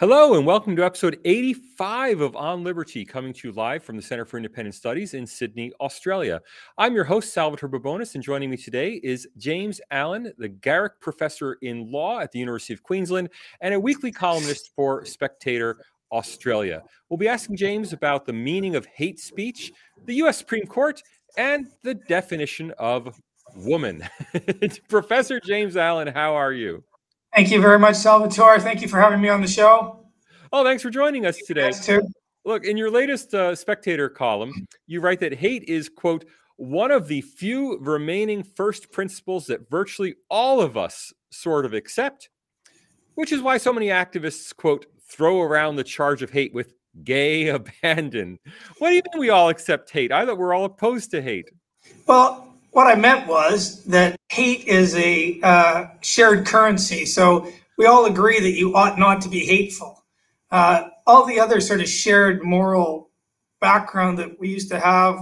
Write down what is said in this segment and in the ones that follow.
Hello, and welcome to episode 85 of On Liberty, coming to you live from the Center for Independent Studies in Sydney, Australia. I'm your host, Salvatore Babones, and joining me today is James Allan, the Garrick Professor in Law at the University of Queensland and a weekly columnist for Spectator Australia. We'll be asking James about the meaning of hate speech, the U.S. Supreme Court, and the definition of woman. Professor James Allan, how are you? Thank you very much, Salvatore. Thank you for having me on the show. Oh, thanks for joining us today. Look, in your latest uh, Spectator column, you write that hate is, quote, one of the few remaining first principles that virtually all of us sort of accept, which is why so many activists, quote, throw around the charge of hate with gay abandon. What do you mean we all accept hate? I thought we're all opposed to hate. Well, what I meant was that hate is a uh, shared currency. So we all agree that you ought not to be hateful. Uh, all the other sort of shared moral background that we used to have,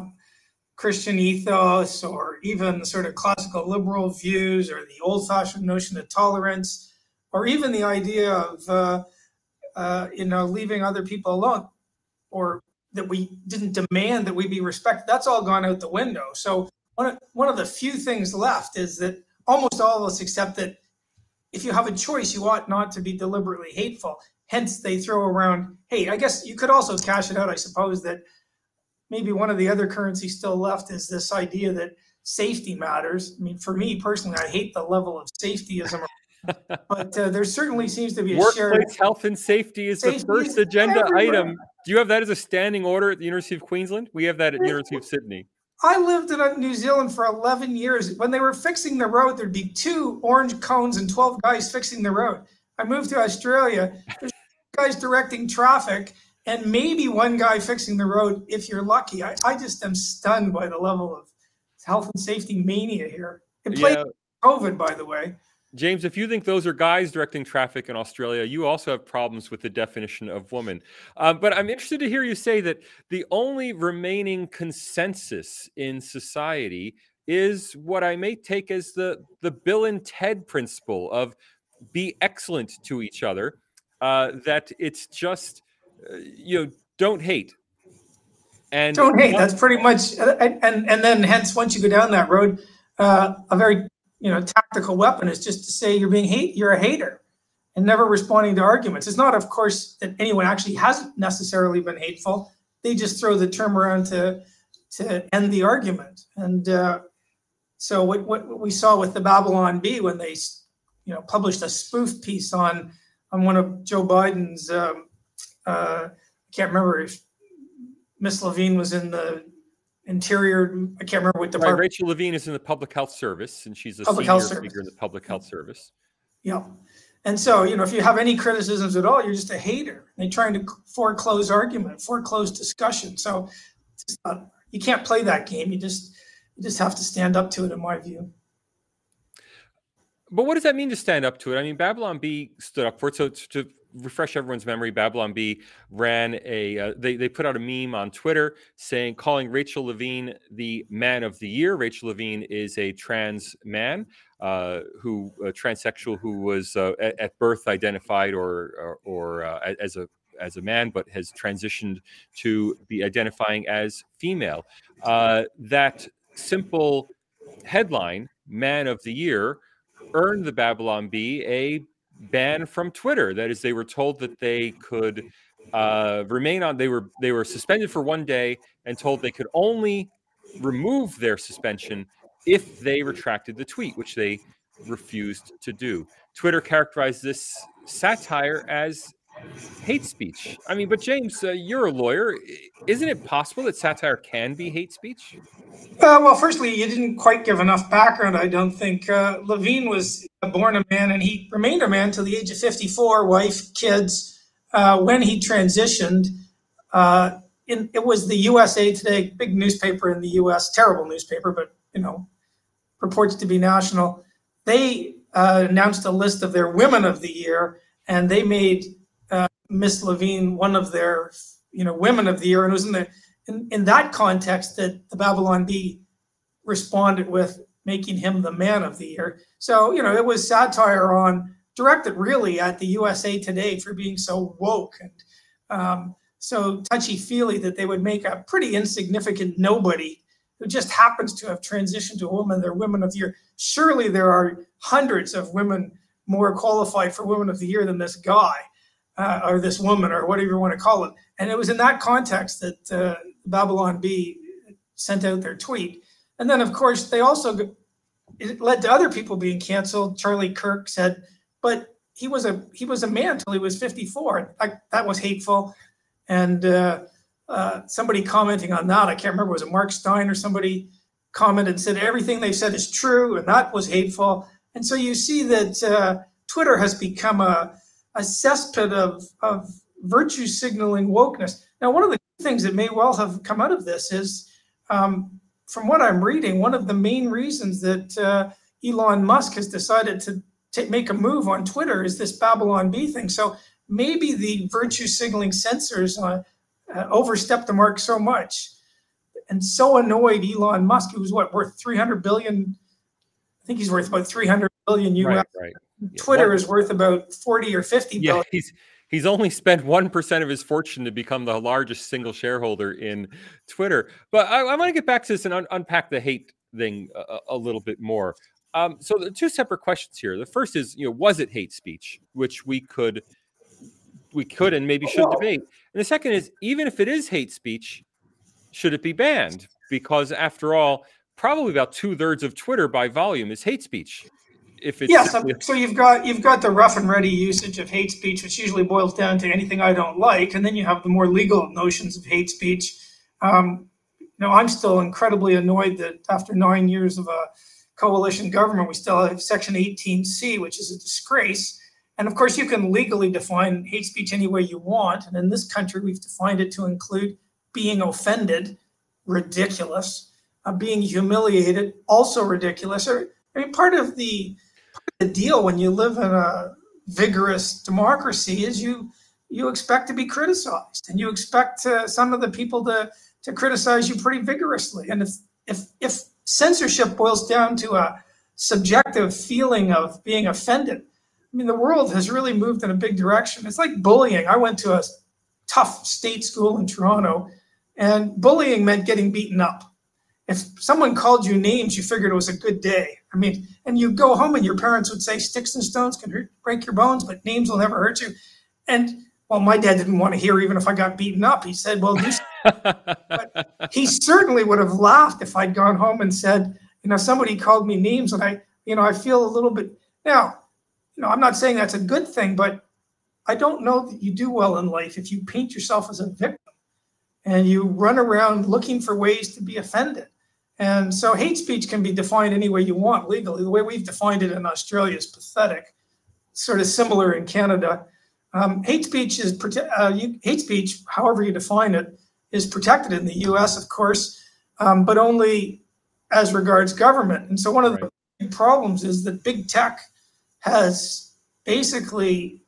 Christian ethos, or even the sort of classical liberal views, or the old fashioned notion of tolerance, or even the idea of, uh, uh, you know, leaving other people alone, or that we didn't demand that we be respected, that's all gone out the window. So one of, one of the few things left is that almost all of us accept that if you have a choice, you ought not to be deliberately hateful. Hence, they throw around hey, I guess you could also cash it out, I suppose, that maybe one of the other currencies still left is this idea that safety matters. I mean, for me personally, I hate the level of safetyism. but uh, there certainly seems to be a Workplace shared health and safety is Safety the first is agenda everywhere. item. Do you have that as a standing order at the University of Queensland? We have that at the University of Sydney. I lived in New Zealand for 11 years. When they were fixing the road, there'd be two orange cones and 12 guys fixing the road. I moved to Australia. There's guys directing traffic and maybe one guy fixing the road if you're lucky. I, I just am stunned by the level of health and safety mania here. It played Yeah. COVID, by the way. James, if you think those are guys directing traffic in Australia, you also have problems with the definition of woman. Um, but I'm interested to hear you say that the only remaining consensus in society is what I may take as the the Bill and Ted principle of be excellent to each other. Uh, that it's just uh, you know don't hate. And Don't hate. That's pretty much, uh, and, and, and then hence, once you go down that road, uh, a very, you know, tactical weapon is just to say you're being hate, you're a hater and never responding to arguments. It's not, of course, that anyone actually hasn't necessarily been hateful. They just throw the term around to, to end the argument. And, uh, so what, what we saw with the Babylon Bee when they, you know, published a spoof piece on, on one of Joe Biden's, um, uh, I can't remember if Miss Levine was in the interior. I can't remember what Right, department. Rachel Levine is in the public health service, and she's a Public senior health figure in the public health service. Yeah. And so, you know, if you have any criticisms at all, you're just a hater. They're trying to foreclose argument, foreclose discussion. So not, you can't play that game. You just you just have to stand up to it, in my view. But what does that mean to stand up to it? I mean, Babylon Bee stood up for it. So to refresh everyone's memory, Babylon Bee ran a uh, they they put out a meme on Twitter saying calling Rachel Levine the man of the year. Rachel Levine is a trans man uh, who a transsexual who was uh, at, at birth identified or or, or uh, as a as a man, but has transitioned to be identifying as female. Uh, that simple headline, "Man of the Year," earned the Babylon Bee a ban from Twitter. That is, they were told that they could uh, remain on. They were they were suspended for one day and told they could only remove their suspension if they retracted the tweet, which they refused to do. Twitter characterized this satire as hate speech. I mean, but James, uh, you're a lawyer. Isn't it possible that satire can be hate speech? Uh, well, firstly, you didn't quite give enough background. I don't think uh, Levine was born a man, and he remained a man till the age of 54, wife, kids. Uh, when he transitioned, uh, in, it was the USA Today, big newspaper in the U.S., terrible newspaper, but you know, purports to be national. They uh, announced a list of their women of the year, and they made uh, Miss Levine one of their, you know, women of the year, and it was in the in, in that context that the Babylon Bee responded with making him the man of the year. So, you know, it was satire on directed really at the USA Today for being so woke and um, so touchy feely that they would make a pretty insignificant nobody who just happens to have transitioned to a woman, they're women of the year. Surely there are hundreds of women more qualified for women of the year than this guy uh, or this woman or whatever you want to call it. And it was in that context that uh, Babylon Bee sent out their tweet. And then, of course, they also it led to other people being canceled. Charlie Kirk said, but he was a he was a man until he was 54. I, that was hateful. And uh, uh, somebody commenting on that, I can't remember, was it Mark Steyn or somebody commented and said everything they said is true, and that was hateful. And so you see that uh, Twitter has become a, a cesspit of, of virtue signaling wokeness. Now, one of the things that may well have come out of this is, um, from what I'm reading, one of the main reasons that uh, Elon Musk has decided to t- make a move on Twitter is this Babylon Bee thing. So maybe the virtue signaling censors uh, uh, overstepped the mark so much and so annoyed Elon Musk, who's what worth 300 billion. I think he's worth about 300 billion US. Right, right. Twitter is worth about 40 or 50 yeah, He's he's only spent 1% of his fortune to become the largest single shareholder in Twitter. But I, I want to get back to this and un- unpack the hate thing a, a little bit more. Um, so the two separate questions here. The first is, you know, was it hate speech, which we could we could and maybe should debate. And the second is, even if it is hate speech, should it be banned? Because after all, probably about two thirds of Twitter by volume is hate speech. If it's yeah, so, so you've got you've got the rough and ready usage of hate speech, which usually boils down to anything I don't like, and then you have the more legal notions of hate speech. Um, you know, I'm still incredibly annoyed that after nine years of a coalition government, we still have Section 18C, which is a disgrace. And of course, you can legally define hate speech any way you want. And in this country, we've defined it to include being offended, ridiculous, uh, being humiliated, also ridiculous. I mean, part of the the deal when you live in a vigorous democracy is you you expect to be criticized, and you expect uh, some of the people to to criticize you pretty vigorously. And if if if censorship boils down to a subjective feeling of being offended, I mean, the world has really moved in a big direction. It's like bullying. I went to a tough state school in Toronto, and bullying meant getting beaten up. If someone called you names, you figured it was a good day. I mean, and you go home and your parents would say, sticks and stones can hurt, break your bones, but names will never hurt you. And well, my dad didn't want to hear even if I got beaten up. He said, well, he certainly would have laughed if I'd gone home and said, you know, somebody called me names and I, you know, I feel a little bit now, you know, I'm not saying that's a good thing, but I don't know that you do well in life if you paint yourself as a victim and you run around looking for ways to be offended. And so hate speech can be defined any way you want legally. The way we've defined it in Australia is pathetic, sort of similar in Canada. Um, hate speech is uh, you, hate speech, however you define it, is protected in the U.S. of course, um, but only as regards government. And so one of right. the problems is that big tech has basically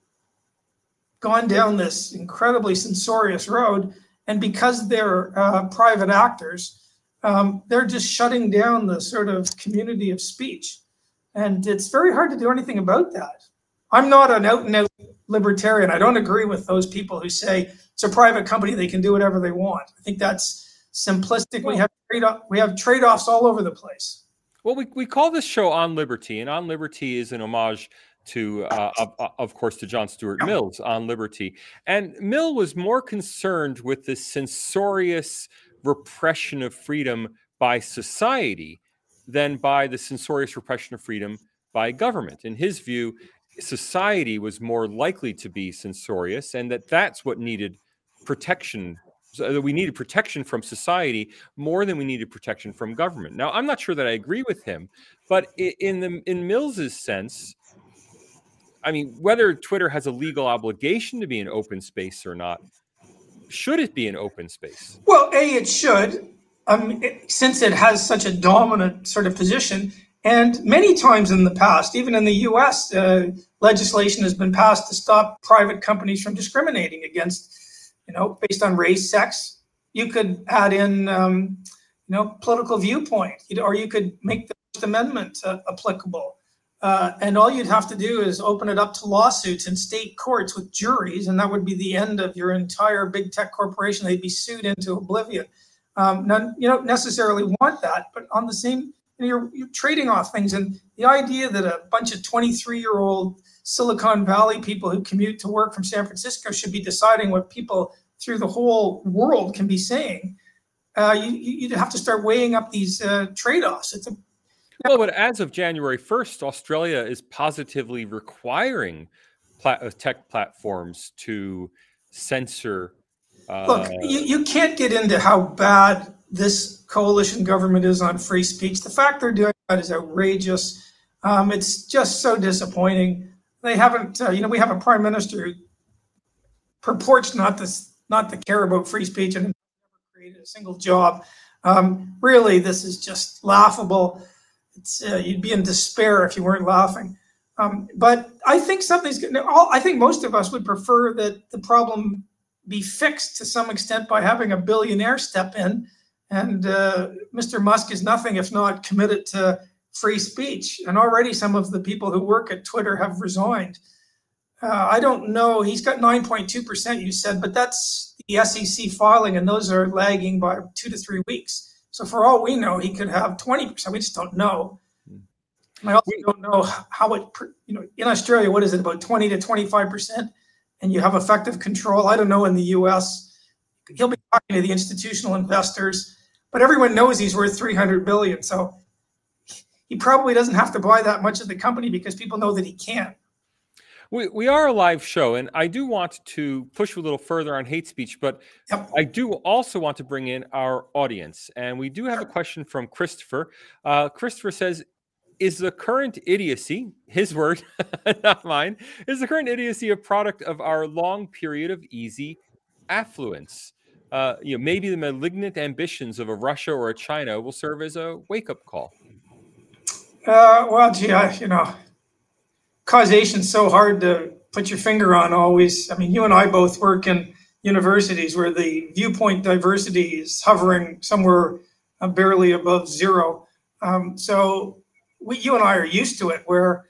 gone down this incredibly censorious road and because they're uh, private actors, um, they're just shutting down the sort of community of speech. And it's very hard to do anything about that. I'm not an out and out libertarian. I don't agree with those people who say it's a private company, they can do whatever they want. I think that's simplistic. We have trade we have trade-offs all over the place. Well, we, we call this show On Liberty, and On Liberty is an homage to, uh, of, uh, of, course, to John Stuart Mills on liberty. And Mill was more concerned with the censorious repression of freedom by society than by the censorious repression of freedom by government. In his view, society was more likely to be censorious, and that that's what needed protection. So that we needed protection from society more than we needed protection from government. Now, I'm not sure that I agree with him, but in the in Mills's sense, I mean, whether Twitter has a legal obligation to be an open space or not, should it be an open space? Well, A, it should, um, it, since it has such a dominant sort of position. And many times in the past, even in the US, uh, legislation has been passed to stop private companies from discriminating against, you know, based on race, sex. You could add in, um, you know, political viewpoint, or you could make the First Amendment uh, applicable Uh, and all you'd have to do is open it up to lawsuits in state courts with juries, and that would be the end of your entire big tech corporation. They'd be sued into oblivion. Um, none, you don't necessarily want that, but on the same, you know, you're, you're trading off things. And the idea that a bunch of 23 year old Silicon Valley people who commute to work from San Francisco should be deciding what people through the whole world can be saying, uh, you, you'd have to start weighing up these uh, trade offs. It's a well, but as of January 1st, Australia is positively requiring plat- uh, tech platforms to censor. Uh, Look, you, you can't get into how bad this coalition government is on free speech. The fact they're doing that is outrageous. Um, it's just so disappointing. They haven't, uh, you know, we have a prime minister who purports not to not to care about free speech and never created a single job. Um, really, this is just laughable uh, you'd be in despair if you weren't laughing. Um, but I think something's going I think most of us would prefer that the problem be fixed to some extent by having a billionaire step in. And uh, Mr. Musk is nothing if not committed to free speech. And already some of the people who work at Twitter have resigned. Uh, I don't know. He's got 9.2%, you said, but that's the SEC filing, and those are lagging by two to three weeks. So for all we know, he could have 20%. We just don't know. And I also don't know how it, you know, in Australia, what is it, about 20 to 25%? And you have effective control. I don't know in the US. He'll be talking to the institutional investors, but everyone knows he's worth 300 billion. So he probably doesn't have to buy that much of the company because people know that he can't. We, we are a live show, and I do want to push a little further on hate speech, but yep. I do also want to bring in our audience. And we do have a question from Christopher. Uh, Christopher says, is the current idiocy, his word, not mine, is the current idiocy a product of our long period of easy affluence? Uh, you know, maybe the malignant ambitions of a Russia or a China will serve as a wake-up call. Uh, well, gee, I, you know, causation's so hard to put your finger on always. I mean, you and I both work in universities where the viewpoint diversity is hovering somewhere uh, barely above zero. Um, so we, you and I are used to it where,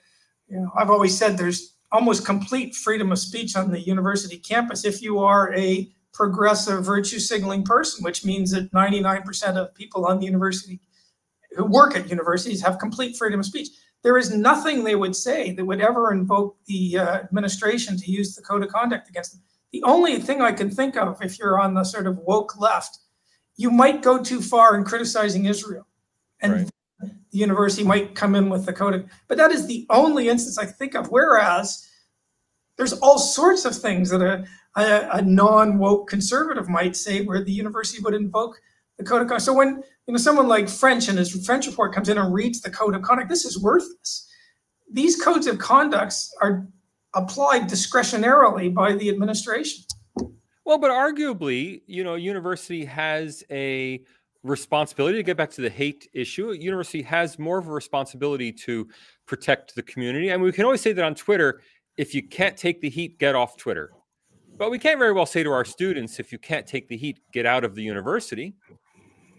you know, I've always said there's almost complete freedom of speech on the university campus if you are a progressive virtue signaling person, which means that 99% of people on the university who work at universities have complete freedom of speech there is nothing they would say that would ever invoke the uh, administration to use the code of conduct against them. The only thing I can think of, if you're on the sort of woke left, you might go too far in criticizing Israel, and right. the university might come in with the code. Of, but that is the only instance I think of. Whereas there's all sorts of things that a, a, a non-woke conservative might say, where the university would invoke the code of conduct. So when you know someone like French and his French report comes in and reads the code of conduct, this is worthless. These codes of conducts are applied discretionarily by the administration. Well, but arguably, you know, university has a responsibility to get back to the hate issue. University has more of a responsibility to protect the community. I and mean, we can always say that on Twitter, if you can't take the heat, get off Twitter. But we can't very well say to our students, if you can't take the heat, get out of the university.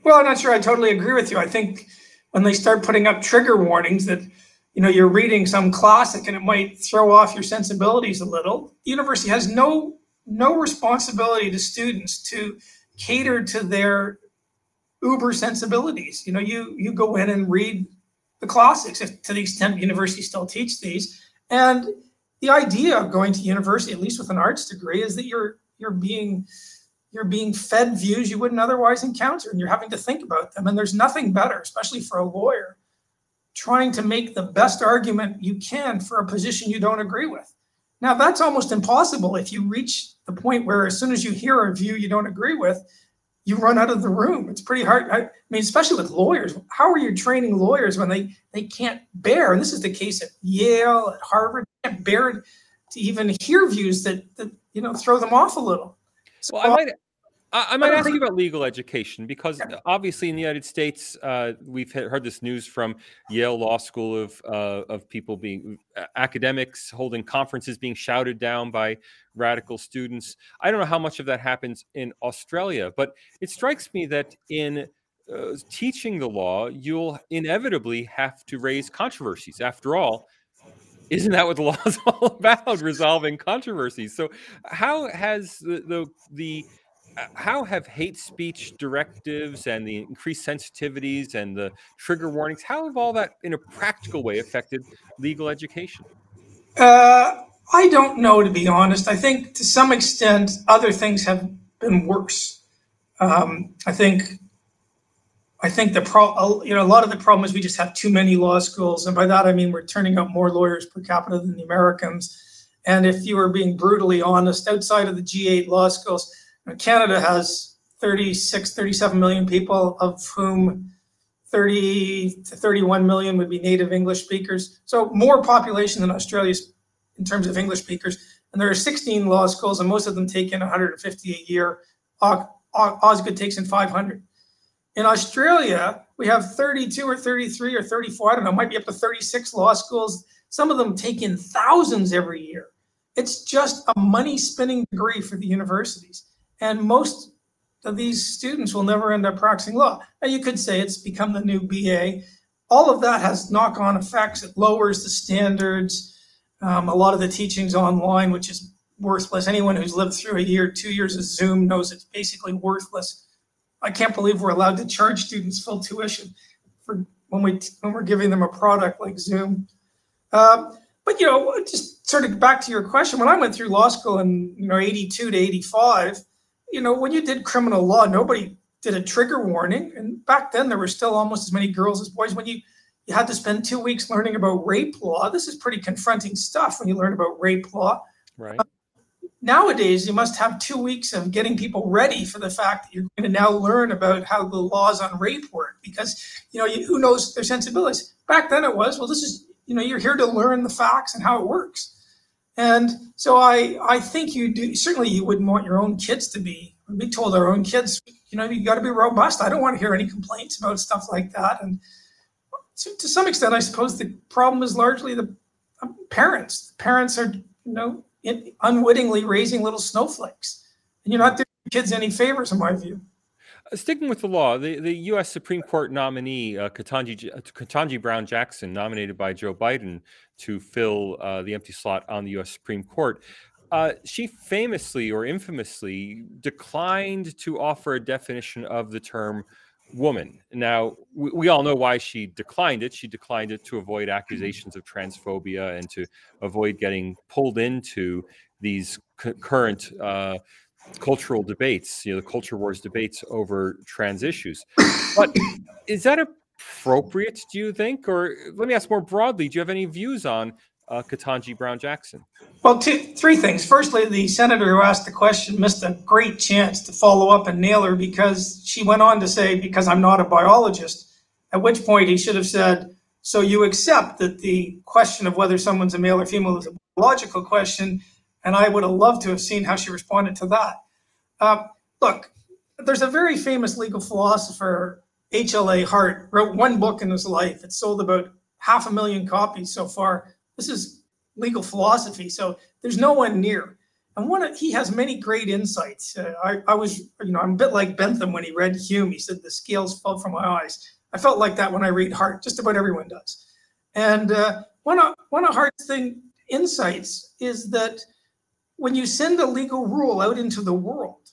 Well, I'm not sure I totally agree with you. I think when they start putting up trigger warnings that you know you're reading some classic and it might throw off your sensibilities a little, the university has no no responsibility to students to cater to their uber sensibilities. You know, you you go in and read the classics if, to the extent universities still teach these, and the idea of going to university, at least with an arts degree, is that you're you're being you're being fed views you wouldn't otherwise encounter, and you're having to think about them. And there's nothing better, especially for a lawyer, trying to make the best argument you can for a position you don't agree with. Now that's almost impossible if you reach the point where as soon as you hear a view you don't agree with, you run out of the room. It's pretty hard. I mean, especially with lawyers. How are you training lawyers when they they can't bear? And this is the case at Yale, at Harvard, can't bear to even hear views that that you know throw them off a little. Well, I might I, might ask you about legal education because obviously in the United States, uh, we've heard this news from Yale Law School of uh, of people being academics holding conferences being shouted down by radical students. I don't know how much of that happens in Australia, but it strikes me that in uh, teaching the law, you'll inevitably have to raise controversies. After all, isn't that what the law is all about? Resolving controversies. So, how has the the, the uh, how have hate speech directives and the increased sensitivities and the trigger warnings how have all that in a practical way affected legal education uh, i don't know to be honest i think to some extent other things have been worse um, i think i think the pro you know a lot of the problem is we just have too many law schools and by that i mean we're turning out more lawyers per capita than the americans and if you were being brutally honest outside of the g8 law schools Canada has 36, 37 million people, of whom 30 to 31 million would be native English speakers. So more population than Australia in terms of English speakers. And there are 16 law schools, and most of them take in 150 a year. Osgoode takes in 500. In Australia, we have 32 or 33 or 34, I don't know, might be up to 36 law schools. Some of them take in thousands every year. It's just a money spinning degree for the universities. And most of these students will never end up practicing law. Now, you could say it's become the new BA. All of that has knock on effects. It lowers the standards. Um, a lot of the teaching's online, which is worthless. Anyone who's lived through a year, two years of Zoom knows it's basically worthless. I can't believe we're allowed to charge students full tuition for when we when we're giving them a product like Zoom. Um, but you know, just sort of back to your question, when I went through law school in you know 82 to 85, you know, when you did criminal law, nobody did a trigger warning. And back then, there were still almost as many girls as boys. When you, you had to spend two weeks learning about rape law, this is pretty confronting stuff when you learn about rape law. Right. Uh, nowadays, you must have two weeks of getting people ready for the fact that you're going to now learn about how the laws on rape work because, you know, you, who knows their sensibilities. Back then, it was, well, this is, you know, you're here to learn the facts and how it works. And so I, I think you do certainly you wouldn't want your own kids to be we told our own kids, you know, you got to be robust. I don't want to hear any complaints about stuff like that. And to, to some extent, I suppose the problem is largely the um, parents. Parents are, you know, in, unwittingly raising little snowflakes, and you're not doing kids any favors, in my view. Uh, sticking with the law, the, the U.S. Supreme Court nominee, uh, Ketanji, Ketanji Brown Jackson, nominated by Joe Biden to fill uh, the empty slot on the U.S. Supreme Court, uh, she famously or infamously declined to offer a definition of the term woman. Now, we, we, all know why she declined it. She declined it to avoid accusations of transphobia and to avoid getting pulled into these c- current uh, cultural debates, you know, the culture wars debates over trans issues. But is that appropriate, do you think? Or let me ask more broadly, do you have any views on uh, Ketanji Brown Jackson? Well, two, three things. Firstly, the senator who asked the question missed a great chance to follow up and nail her because she went on to say, because I'm not a biologist, at which point he should have said, so you accept that the question of whether someone's a male or female is a biological question, and I would have loved to have seen how she responded to that. Uh, look, there's a very famous legal philosopher, H.L.A. Hart, wrote one book in his life. It's sold about half a million copies so far. This is legal philosophy, so there's no one near. And one, of, he has many great insights. Uh, I, I was, you know, I'm a bit like Bentham when he read Hume. He said the scales fell from my eyes. I felt like that when I read Hart. Just about everyone does. And uh, one of one of Hart's thing insights is that when you send a legal rule out into the world,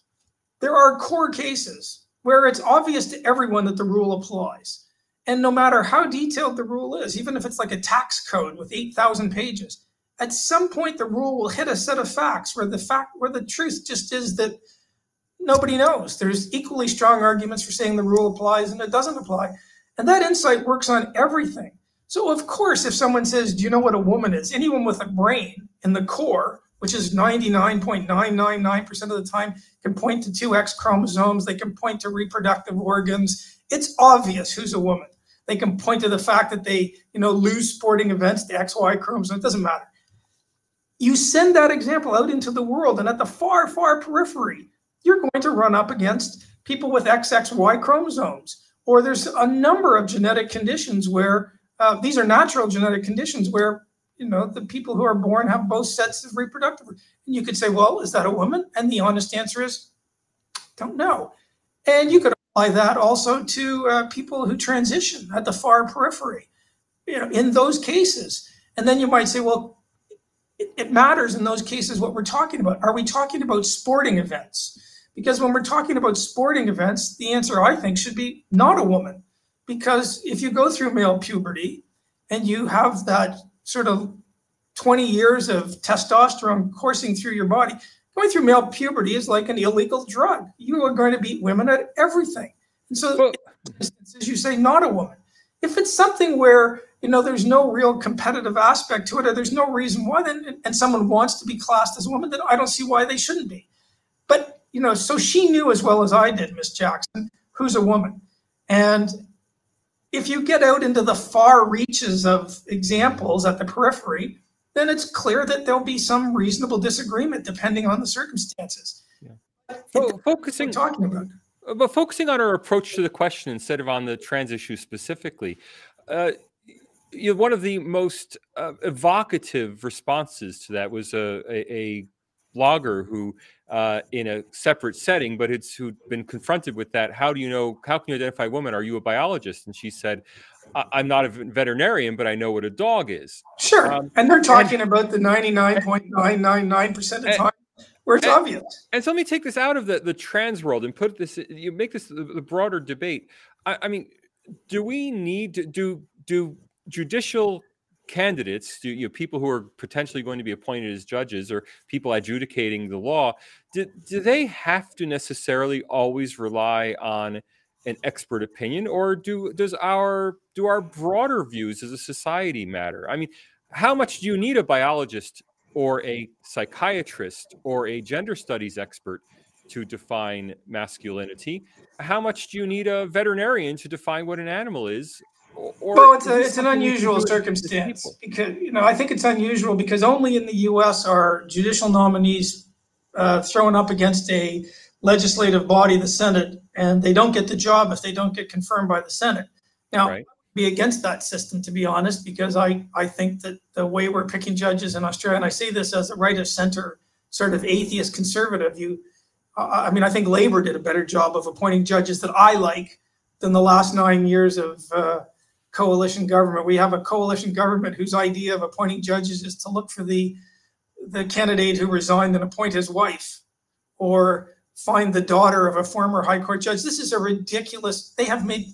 there are core cases where it's obvious to everyone that the rule applies. And no matter how detailed the rule is, even if it's like a tax code with 8,000 pages, at some point the rule will hit a set of facts where the fact where the truth just is that nobody knows. There's equally strong arguments for saying the rule applies and it doesn't apply. And that insight works on everything. So of course, if someone says, "Do you know what a woman is?" Anyone with a brain in the core, which is 99.999% of the time, can point to two X chromosomes. They can point to reproductive organs. It's obvious who's a woman. They can point to the fact that they, you know, lose sporting events, the XY chromosome, it doesn't matter. You send that example out into the world, and at the far, far periphery, you're going to run up against people with XXY chromosomes. Or there's a number of genetic conditions where uh, these are natural genetic conditions where you know the people who are born have both sets of reproductive. And you could say, well, is that a woman? And the honest answer is, don't know. And you could that also to uh, people who transition at the far periphery. You know, in those cases, And then you might say, well, it, it matters in those cases what we're talking about. Are we talking about sporting events? Because when we're talking about sporting events, the answer I think should be not a woman. Because if you go through male puberty and you have that sort of 20 years of testosterone coursing through your body, going through male puberty is like an illegal drug. You are going to beat women at everything. And so, well, as you say, not a woman. If it's something where you know there's no real competitive aspect to it, or there's no reason why, then and someone wants to be classed as a woman, then I don't see why they shouldn't be. But you know, so she knew as well as I did, Miss Jackson, who's a woman, and if you get out into the far reaches of examples at the periphery, then it's clear that there'll be some reasonable disagreement depending on the circumstances. Yeah. focusing talking about. Uh, but focusing on our approach to the question instead of on the trans issue specifically, uh, you know, one of the most uh, evocative responses to that was a, a, a blogger who, uh, in a separate setting, but it's who'd been confronted with that. How do you know? How can you identify women? Are you a biologist? And she said, I'm not a veterinarian, but I know what a dog is. Sure. Um, and they're talking and, about the 99.999% of time where it's and, obvious. And so let me take this out of the, the trans world and put this, you make this the, the broader debate. I, I, mean, do we need to do, do judicial candidates, do, you know, people who are potentially going to be appointed as judges or people adjudicating the law, do, do they have to necessarily always rely on – an expert opinion or do does our do our broader views as a society matter? I mean how much do you need a biologist or a psychiatrist or a gender studies expert to define masculinity? How much do you need a veterinarian to define what an animal is or well it's, a, it's an unusual circumstance because you know i think it's unusual because only in the us are judicial nominees uh, thrown up against a legislative body, the Senate, and they don't get the job if they don't get confirmed by the Senate. Now, right. be against that system, to be honest, because I, I think that the way we're picking judges in Australia, and I say this as a right of center sort of atheist conservative, you, uh, I mean, I think Labor did a better job of appointing judges that I like than the last nine years of uh, coalition government. We have a coalition government whose idea of appointing judges is to look for the the candidate who resigned and appoint his wife, or find the daughter of a former high court judge. This is a ridiculous. They have made,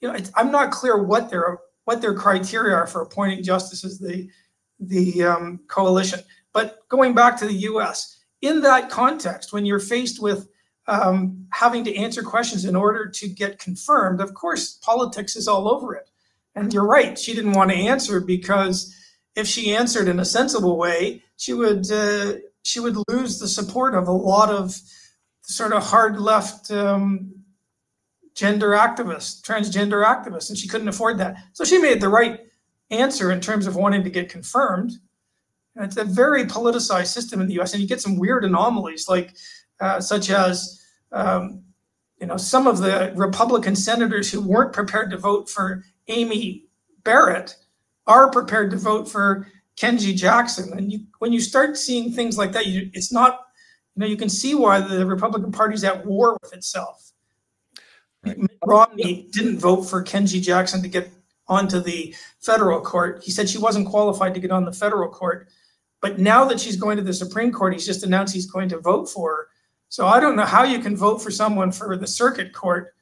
you know, I'm not clear what their what their criteria are for appointing justices. The the um, coalition. But going back to the U.S. in that context, when you're faced with um, having to answer questions in order to get confirmed, of course, politics is all over it. And you're right; she didn't want to answer because if she answered in a sensible way, she would uh, she would lose the support of a lot of sort of hard left um, gender activist, transgender activist, and she couldn't afford that. So she made the right answer in terms of wanting to get confirmed. And it's a very politicized system in the U.S., and you get some weird anomalies, like uh, such as um, you know some of the Republican senators who weren't prepared to vote for Amy Barrett are prepared to vote for Ketanji Jackson. And you, when you start seeing things like that, you, it's not know, you can see why the Republican Party's at war with itself. Right. Romney didn't vote for Ketanji Jackson to get onto the federal court. He said she wasn't qualified to get on the federal court. But now that she's going to the Supreme Court, he's just announced he's going to vote for her. So I don't know how you can vote for someone for the circuit court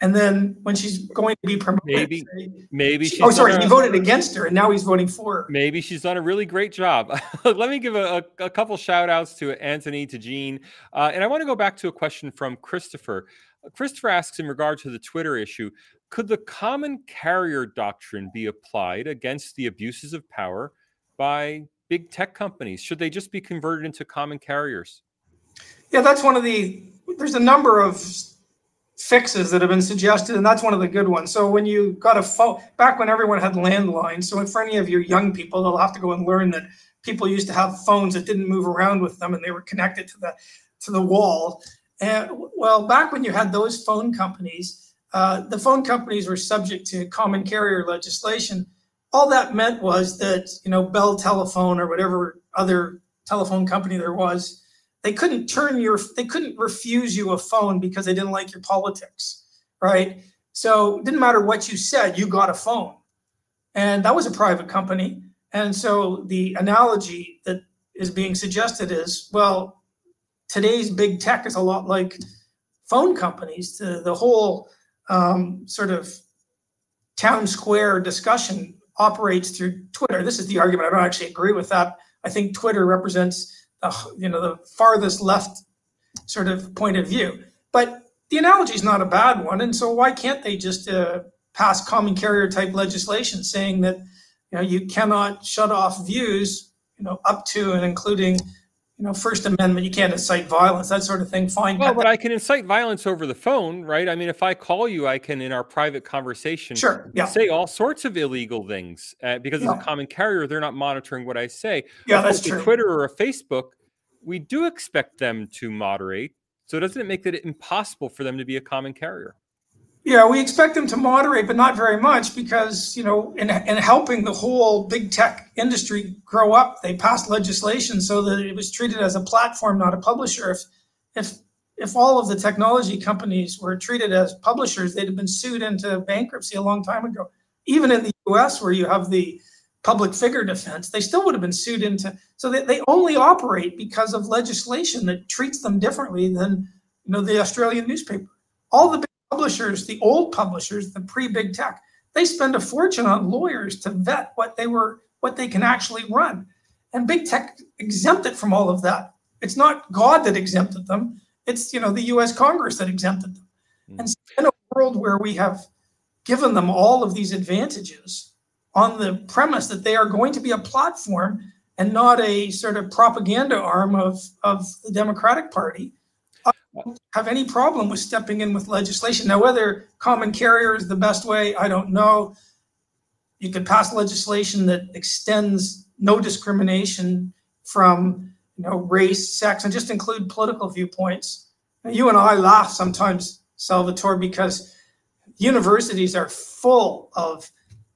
and then when she's going to be promoted, maybe, maybe. She, oh, sorry, he voted against her, and now he's voting for her. Maybe she's done a really great job. Let me give a, a, a, couple shout outs to Anthony, to Jean, uh, and I want to go back to a question from Christopher. Christopher asks in regard to the Twitter issue: Could the common carrier doctrine be applied against the abuses of power by big tech companies? Should they just be converted into common carriers? Yeah, that's one of the. There's a number of fixes that have been suggested, and that's one of the good ones. So when you got a phone, back when everyone had landlines, so for any of your young people, they'll have to go and learn that people used to have phones that didn't move around with them, and they were connected to the to the wall. And well, back when you had those phone companies, uh, the phone companies were subject to common carrier legislation. All that meant was that you know Bell Telephone or whatever other telephone company there was they couldn't turn your they couldn't refuse you a phone because they didn't like your politics right so it didn't matter what you said you got a phone and that was a private company And so the analogy that is being suggested is well, today's big tech is a lot like phone companies. The, the whole um, sort of town square discussion operates through Twitter. This is the argument. I don't actually agree with that. I think Twitter represents the, you know the farthest left sort of point of view. But the analogy is not a bad one, and so why can't they just uh, pass common carrier type legislation saying that you know you cannot shut off views you know up to and including you know First Amendment, you can't incite violence, that sort of thing. Fine. Well, but I can incite violence over the phone, right? I mean, if I call you, I can in our private conversation, sure, yeah. say all sorts of illegal things uh, because yeah. as a common carrier, they're not monitoring what I say. Yeah, that's true. Twitter or a Facebook, we do expect them to moderate. So doesn't it make it impossible for them to be a common carrier? Yeah, we expect them to moderate, but not very much because, you know, in, in helping the whole big tech industry grow up, they passed legislation so that it was treated as a platform, not a publisher. If, if, if all of the technology companies were treated as publishers, they'd have been sued into bankruptcy a long time ago. Even in the US, where you have the public figure defense, they still would have been sued into. So they, they only operate because of legislation that treats them differently than, you know, the Australian newspaper. All the publishers, the old publishers, the pre-big tech, they spend a fortune on lawyers to vet what they were, what they can actually run. And big tech exempted from all of that. It's not God that exempted them. It's you know the U.S. Congress that exempted them. Mm. And so in a world where we have given them all of these advantages on the premise that they are going to be a platform and not a sort of propaganda arm of, of the Democratic Party, have any problem with stepping in with legislation. Now, whether common carrier is the best way, I don't know. You could pass legislation that extends no discrimination from you know race, sex, and just include political viewpoints. Now, you and I laugh sometimes, Salvatore, because universities are full of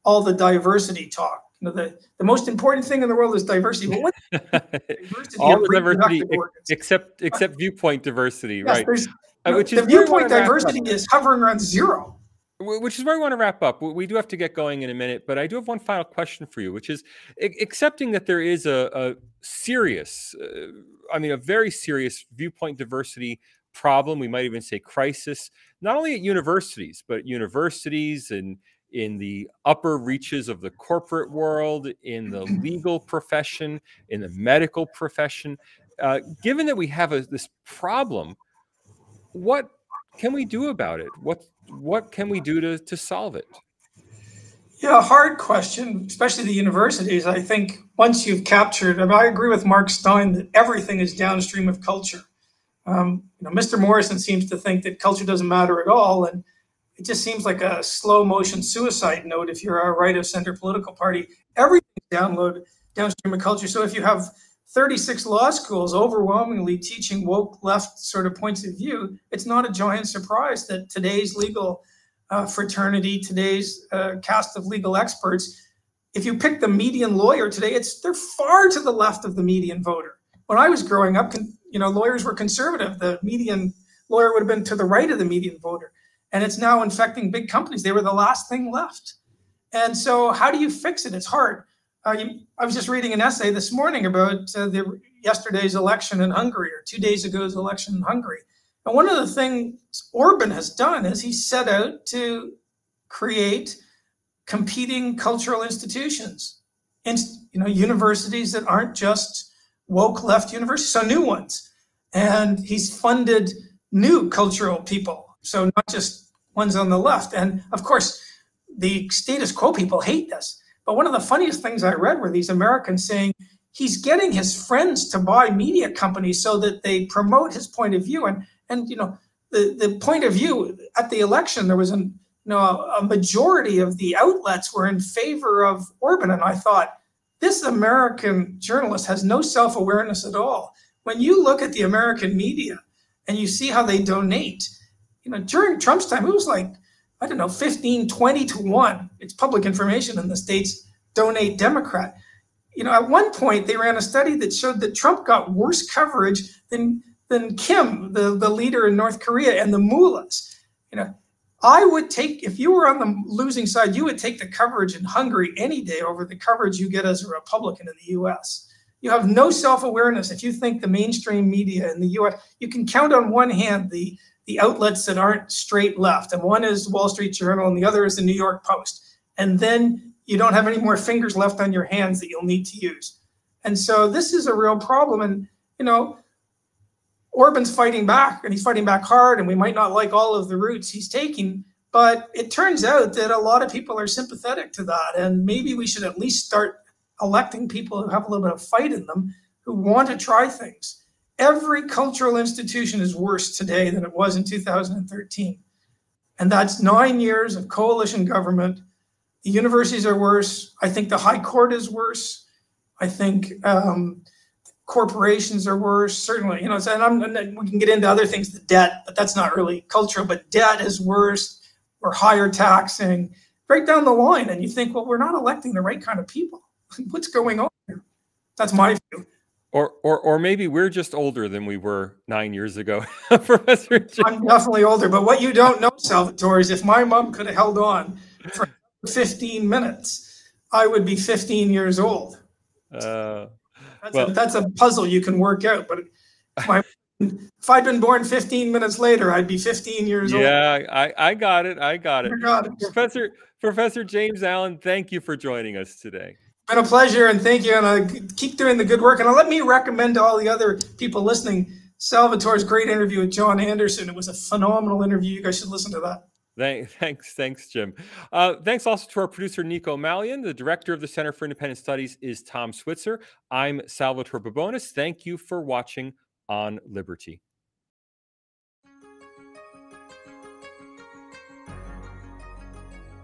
all the diversity talk know, the, the most important thing in the world is diversity. But what diversity all the diversity except except viewpoint diversity, yes, right? Uh, which the is viewpoint diversity is hovering around zero. Which is where we want to wrap up. We do have to get going in a minute, but I do have one final question for you, which is accepting that there is a, a serious, uh, I mean, a very serious viewpoint diversity problem. We might even say crisis, not only at universities, but universities and in the upper reaches of the corporate world, in the legal profession, in the medical profession. Uh, given that we have a, this problem, what can we do about it? What what can we do to, to solve it? Yeah, hard question, especially the universities. I think once you've captured, I, I agree with Mark Steyn that everything is downstream of culture. Um, you know, Mr. Morrison seems to think that culture doesn't matter at all, and it just seems like a slow motion suicide note if you're a right of center political party. Everything download downstream of culture. So if you have 36 law schools overwhelmingly teaching woke left sort of points of view, it's not a giant surprise that today's legal uh, fraternity, today's uh, cast of legal experts, if you pick the median lawyer today, it's they're far to the left of the median voter. When I was growing up, you know, lawyers were conservative. The median lawyer would have been to the right of the median voter and it's now infecting big companies. They were the last thing left. And so, how do you fix it? It's hard. Uh, you, I was just reading an essay this morning about uh, the yesterday's election in Hungary or two days ago's election in Hungary. And one of the things Orban has done is he set out to create competing cultural institutions, in, you know, universities that aren't just woke left universities, so new ones. And he's funded new cultural people, so not just ones on the left. And of course, the status quo people hate this. But one of the funniest things I read were these Americans saying he's getting his friends to buy media companies so that they promote his point of view. And and you know, the, the point of view at the election, there was an you know a, a majority of the outlets were in favor of Orban. And I thought, this American journalist has no self-awareness at all. When you look at the American media and you see how they donate, you know, during Trump's time, it was like, I don't know, 15, 20 to 1. It's public information in the States, donate Democrat. You know, at one point, they ran a study that showed that Trump got worse coverage than, than Kim, the, the leader in North Korea, and the mullahs. You know, I would take, if you were on the losing side, you would take the coverage in Hungary any day over the coverage you get as a Republican in the US. You have no self awareness. If you think the mainstream media in the US, you can count on one hand the, the outlets that aren't straight left. And one is Wall Street Journal and the other is the New York Post. And then you don't have any more fingers left on your hands that you'll need to use. And so this is a real problem. And, you know, Orban's fighting back and he's fighting back hard, and we might not like all of the routes he's taking. But it turns out that a lot of people are sympathetic to that. And maybe we should at least start electing people who have a little bit of fight in them, who want to try things. Every cultural institution is worse today than it was in 2013. And that's nine years of coalition government. The universities are worse. I think the High Court is worse. I think um, corporations are worse. Certainly, you know, and, I'm, and we can get into other things, the debt, but that's not really cultural. But debt is worse. We're higher taxing, Break down the line. And you think, well, we're not electing the right kind of people. What's going on here? That's my view. Or, or, or maybe we're just older than we were nine years ago, Professor. Jim. I'm definitely older, but what you don't know, Salvatore, is if my mom could have held on for 15 minutes, I would be 15 years old. Uh, that's, well, a, that's a puzzle you can work out. But my, if I'd been born 15 minutes later, I'd be 15 years yeah, old. Yeah, I, I got it. I got it. got it. Professor Professor James Allan, thank you for joining us today. Been a pleasure, and thank you. And I keep doing the good work. And let me recommend to all the other people listening Salvatore's great interview with John Anderson. It was a phenomenal interview. You guys should listen to that. Thanks, thanks, Jim. Uh, thanks also to our producer Nico Malian. The director of the Center for Independent Studies is Tom Switzer. I'm Salvatore Babones. Thank you for watching on Liberty.